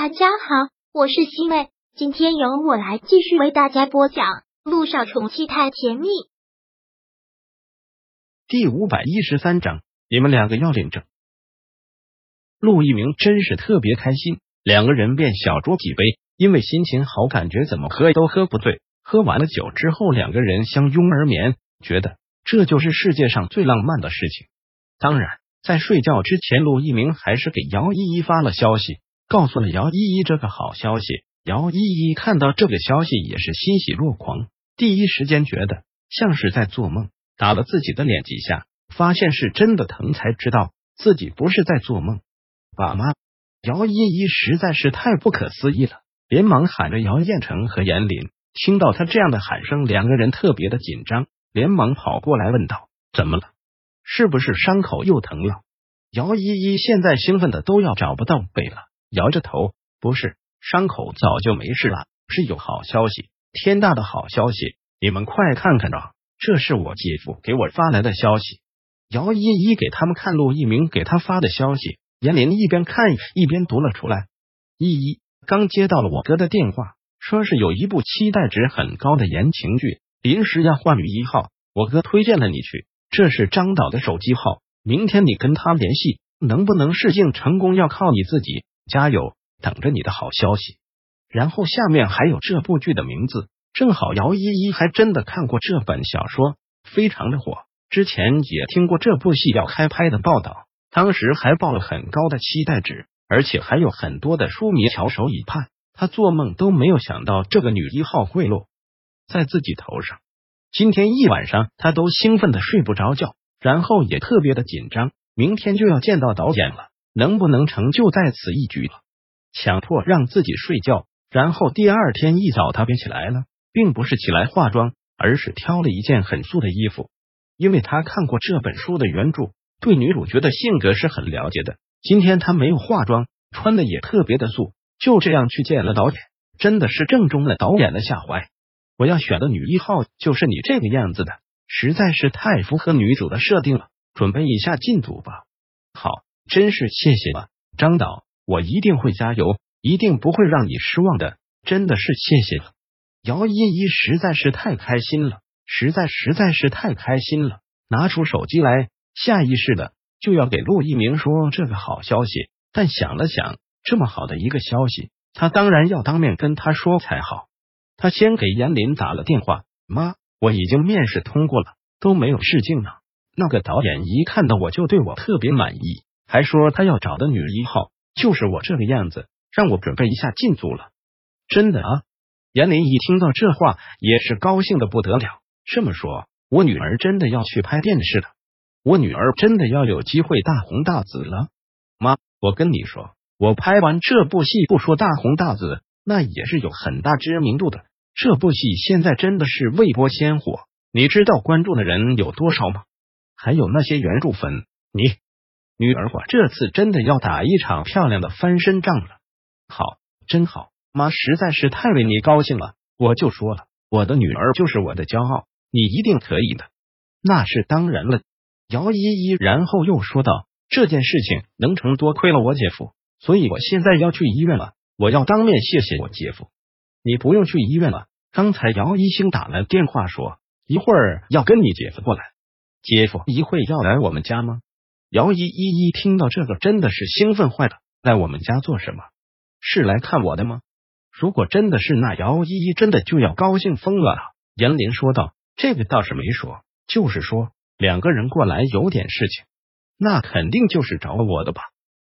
大家好，我是西妹，今天由我来继续为大家播讲《路上宠妻太甜蜜》第五百一十三章。你们两个要领证。陆一鸣真是特别开心，两个人便小酌几杯，因为心情好，感觉怎么喝都喝不醉。喝完了酒之后，两个人相拥而眠，觉得这就是世界上最浪漫的事情。当然，在睡觉之前，陆一鸣还是给姚依依发了消息。告诉了姚依依这个好消息，姚依依看到这个消息也是欣喜若狂，第一时间觉得像是在做梦，打了自己的脸几下，发现是真的疼，才知道自己不是在做梦。爸妈，姚依依实在是太不可思议了，连忙喊着姚彦成和严林。听到他这样的喊声，两个人特别的紧张，连忙跑过来问道：“怎么了？是不是伤口又疼了？”姚依依现在兴奋的都要找不到北了。摇着头，不是伤口早就没事了，是有好消息，天大的好消息！你们快看看啊，这是我姐夫给我发来的消息。姚依依给他们看陆一鸣给他发的消息，严林一边看一边读了出来。依依刚接到了我哥的电话，说是有一部期待值很高的言情剧，临时要换女一号，我哥推荐了你去。这是张导的手机号，明天你跟他联系，能不能试镜成功要靠你自己。加油，等着你的好消息。然后下面还有这部剧的名字，正好姚依依还真的看过这本小说，非常的火。之前也听过这部戏要开拍的报道，当时还报了很高的期待值，而且还有很多的书迷翘首以盼。他做梦都没有想到这个女一号会落在自己头上。今天一晚上他都兴奋的睡不着觉，然后也特别的紧张，明天就要见到导演了。能不能成就在此一举了？强迫让自己睡觉，然后第二天一早他便起来了，并不是起来化妆，而是挑了一件很素的衣服，因为他看过这本书的原著，对女主角的性格是很了解的。今天他没有化妆，穿的也特别的素，就这样去见了导演，真的是正中了导演的下怀。我要选的女一号就是你这个样子的，实在是太符合女主的设定了。准备一下进组吧。好。真是谢谢了，张导，我一定会加油，一定不会让你失望的。真的是谢谢了，姚依依实在是太开心了，实在实在是太开心了，拿出手机来，下意识的就要给陆一鸣说这个好消息，但想了想，这么好的一个消息，他当然要当面跟他说才好。他先给严林打了电话，妈，我已经面试通过了，都没有试镜呢。那个导演一看到我就对我特别满意。还说他要找的女一号就是我这个样子，让我准备一下进组了。真的啊！严林一听到这话也是高兴的不得了。这么说，我女儿真的要去拍电视了，我女儿真的要有机会大红大紫了。妈，我跟你说，我拍完这部戏不说大红大紫，那也是有很大知名度的。这部戏现在真的是未播先火，你知道关注的人有多少吗？还有那些原著粉，你。女儿，我这次真的要打一场漂亮的翻身仗了。好，真好，妈实在是太为你高兴了。我就说了，我的女儿就是我的骄傲，你一定可以的。那是当然了，姚依依。然后又说道：“这件事情能成，多亏了我姐夫，所以我现在要去医院了，我要当面谢谢我姐夫。你不用去医院了，刚才姚一星打来电话说，一会儿要跟你姐夫过来。姐夫一会要来我们家吗？”姚依依一听到这个，真的是兴奋坏了。来我们家做什么？是来看我的吗？如果真的是，那姚依依真的就要高兴疯了。严林说道：“这个倒是没说，就是说两个人过来有点事情，那肯定就是找我的吧？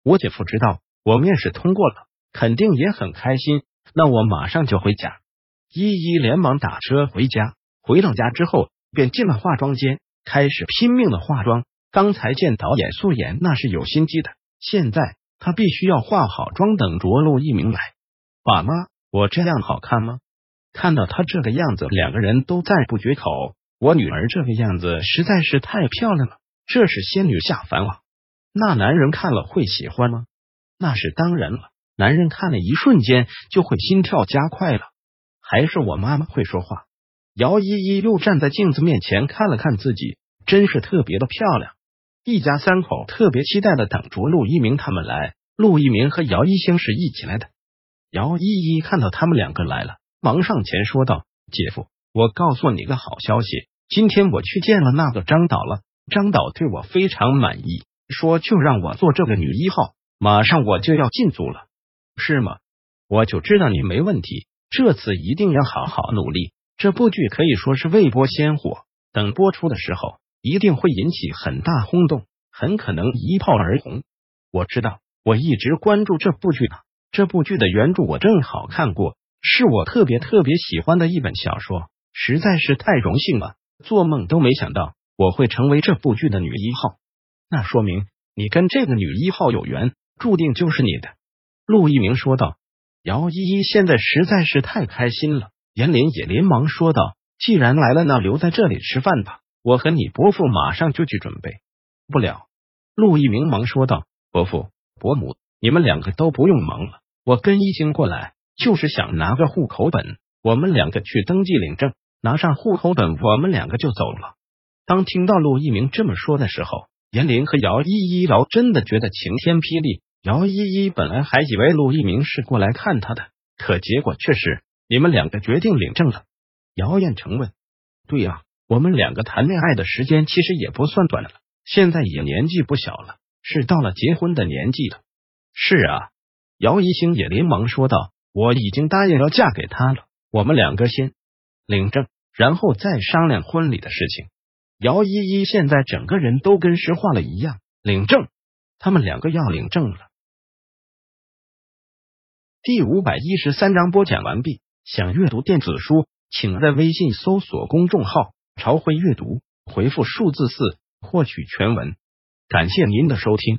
我姐夫知道我面试通过了，肯定也很开心。那我马上就回家。”依依连忙打车回家。回到家之后，便进了化妆间，开始拼命的化妆。刚才见导演素颜，那是有心机的。现在他必须要化好妆，等着陆一鸣来。爸妈，我这样好看吗？看到他这个样子，两个人都赞不绝口。我女儿这个样子实在是太漂亮了，这是仙女下凡了。那男人看了会喜欢吗？那是当然了，男人看了一瞬间就会心跳加快了。还是我妈妈会说话。姚依依又站在镜子面前看了看自己，真是特别的漂亮。一家三口特别期待的等着陆一鸣他们来。陆一鸣和姚一星是一起来的，姚依依看到他们两个来了，忙上前说道：“姐夫，我告诉你个好消息，今天我去见了那个张导了，张导对我非常满意，说就让我做这个女一号，马上我就要进组了。是吗？我就知道你没问题，这次一定要好好努力。这部剧可以说是未播先火，等播出的时候，一定会引起很大轰动，很可能一炮而红。我知道，我一直关注这部剧呢。这部剧的原著我正好看过，是我特别特别喜欢的一本小说，实在是太荣幸了。做梦都没想到我会成为这部剧的女一号，那说明你跟这个女一号有缘，注定就是你的。陆一鸣说道。姚依依现在实在是太开心了，严林也连忙说道：“既然来了，那留在这里吃饭吧，我和你伯父马上就去准备。”不了，陆一鸣忙说道：“伯父、伯母，你们两个都不用忙了。”我跟一星过来，就是想拿个户口本，我们两个去登记领证，拿上户口本，我们两个就走了。当听到陆一鸣这么说的时候，严林和姚依依姚真的觉得晴天霹雳。姚依依本来还以为陆一鸣是过来看他的，可结果却是你们两个决定领证了。姚彦成问：“对呀，我们两个谈恋爱的时间其实也不算短了，现在也年纪不小了，是到了结婚的年纪了。”是啊。姚一星也连忙说道：“我已经答应要嫁给他了，我们两个先领证，然后再商量婚礼的事情。”姚依依现在整个人都跟石化了一样，领证，他们两个要领证了。第五百一十三章播讲完毕。想阅读电子书，请在微信搜索公众号“朝晖阅读”，回复数字四获取全文。感谢您的收听。